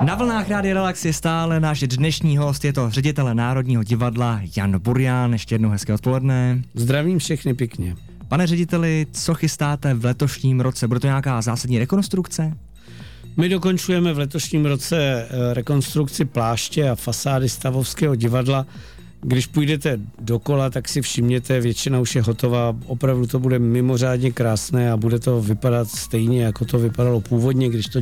Na vlnách Rádia Relax je stále náš dnešní host, je to ředitel Národního divadla Jan Burian. Ještě jednou hezké odpoledne. Zdravím všechny pěkně. Pane řediteli, co chystáte v letošním roce? Bude to nějaká zásadní rekonstrukce? My dokončujeme v letošním roce eh, rekonstrukci pláště a fasády Stavovského divadla. Když půjdete dokola, tak si všimněte, většina už je hotová. Opravdu to bude mimořádně krásné a bude to vypadat stejně, jako to vypadalo původně, když to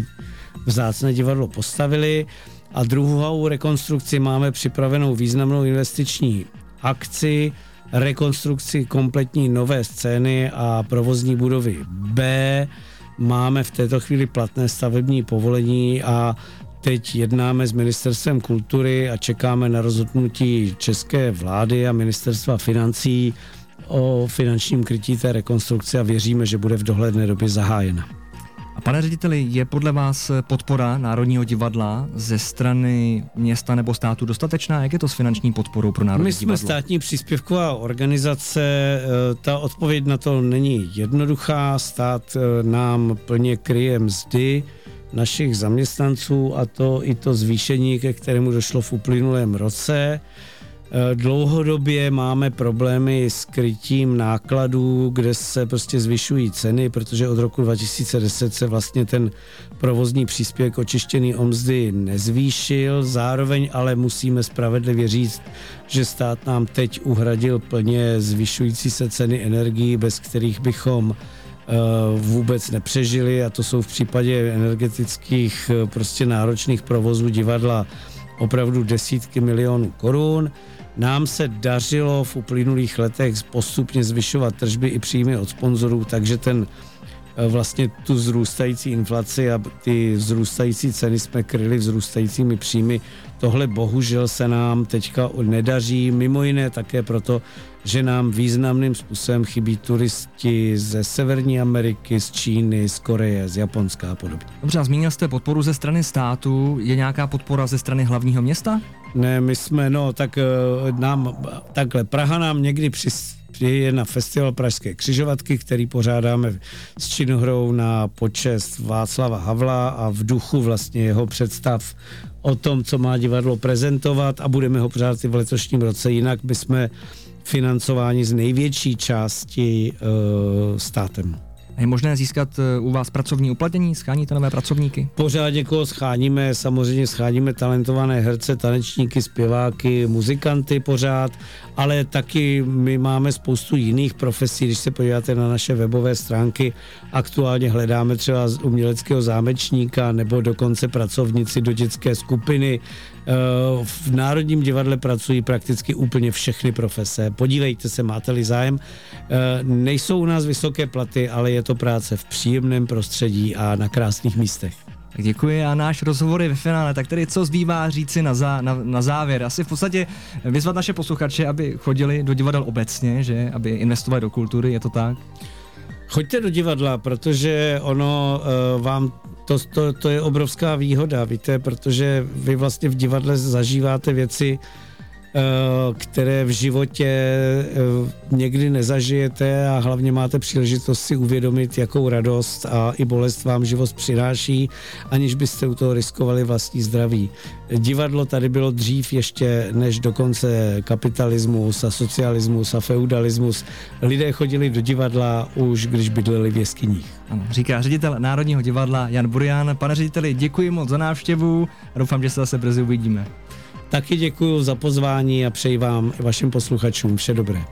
vzácné divadlo postavili. A druhou rekonstrukci máme připravenou významnou investiční akci, rekonstrukci kompletní nové scény a provozní budovy B. Máme v této chvíli platné stavební povolení a teď jednáme s ministerstvem kultury a čekáme na rozhodnutí české vlády a ministerstva financí o finančním krytí té rekonstrukce a věříme, že bude v dohledné době zahájena. A pane řediteli, je podle vás podpora Národního divadla ze strany města nebo státu dostatečná? Jak je to s finanční podporou pro Národní My jsme divadlo? státní příspěvková organizace, eh, ta odpověď na to není jednoduchá. Stát eh, nám plně kryje mzdy našich zaměstnanců a to i to zvýšení, ke kterému došlo v uplynulém roce. Eh, dlouhodobě máme problémy s krytím nákladů, kde se prostě zvyšují ceny, protože od roku 2010 se vlastně ten provozní příspěvek očištěný o mzdy nezvýšil. Zároveň ale musíme spravedlivě říct, že stát nám teď uhradil plně zvyšující se ceny energií, bez kterých bychom eh, vůbec nepřežili a to jsou v případě energetických eh, prostě náročných provozů divadla opravdu desítky milionů korun. Nám se dařilo v uplynulých letech postupně zvyšovat tržby i příjmy od sponzorů, takže ten vlastně tu vzrůstající inflaci a ty vzrůstající ceny jsme kryli vzrůstajícími příjmy. Tohle bohužel se nám teďka nedaří, mimo jiné také proto, že nám významným způsobem chybí turisti ze Severní Ameriky, z Číny, z Koreje, z Japonska a podobně. Dobře, a zmínil jste podporu ze strany státu. Je nějaká podpora ze strany hlavního města? Ne, my jsme, no, tak eh, nám, takhle, Praha nám někdy přis, přijde na festival Pražské křižovatky, který pořádáme s činohrou na počest Václava Havla a v duchu vlastně jeho představ o tom, co má divadlo prezentovat a budeme ho pořádat i v letošním roce, jinak bychom financováni z největší části uh, státem. Je možné získat eh, u vás pracovní uplatnění? Scháníte nové pracovníky? Pořád někoho scháníme, samozřejmě scháníme talentované herce, tanečníky, zpěváky, muzikanty pořád, ale taky my máme spoustu jiných profesí, když se podíváte na naše webové stránky, aktuálně hledáme třeba uměleckého zámečníka nebo dokonce pracovnici do dětské skupiny. Eh, v Národním divadle pracují prakticky úplně všechny profese. Podívejte se, máte-li zájem. Eh, nejsou u nás vysoké platy, ale je to práce v příjemném prostředí a na krásných místech. Tak děkuji a náš rozhovor je ve finále, tak tedy co zbývá říci na, zá, na, na závěr? Asi v podstatě vyzvat naše posluchače, aby chodili do divadel obecně, že? Aby investovali do kultury, je to tak? Choďte do divadla, protože ono uh, vám to, to, to je obrovská výhoda, víte, protože vy vlastně v divadle zažíváte věci, Eh, které v životě eh, někdy nezažijete a hlavně máte příležitost si uvědomit, jakou radost a i bolest vám život přináší, aniž byste u toho riskovali vlastní zdraví. Divadlo tady bylo dřív ještě než dokonce kapitalismus a socialismus a feudalismus. Lidé chodili do divadla už, když bydleli v jeskyních. Ano, říká ředitel Národního divadla Jan Burian. Pane řediteli, děkuji moc za návštěvu a doufám, že se zase brzy uvidíme. Taky děkuji za pozvání a přeji vám vašim posluchačům vše dobré.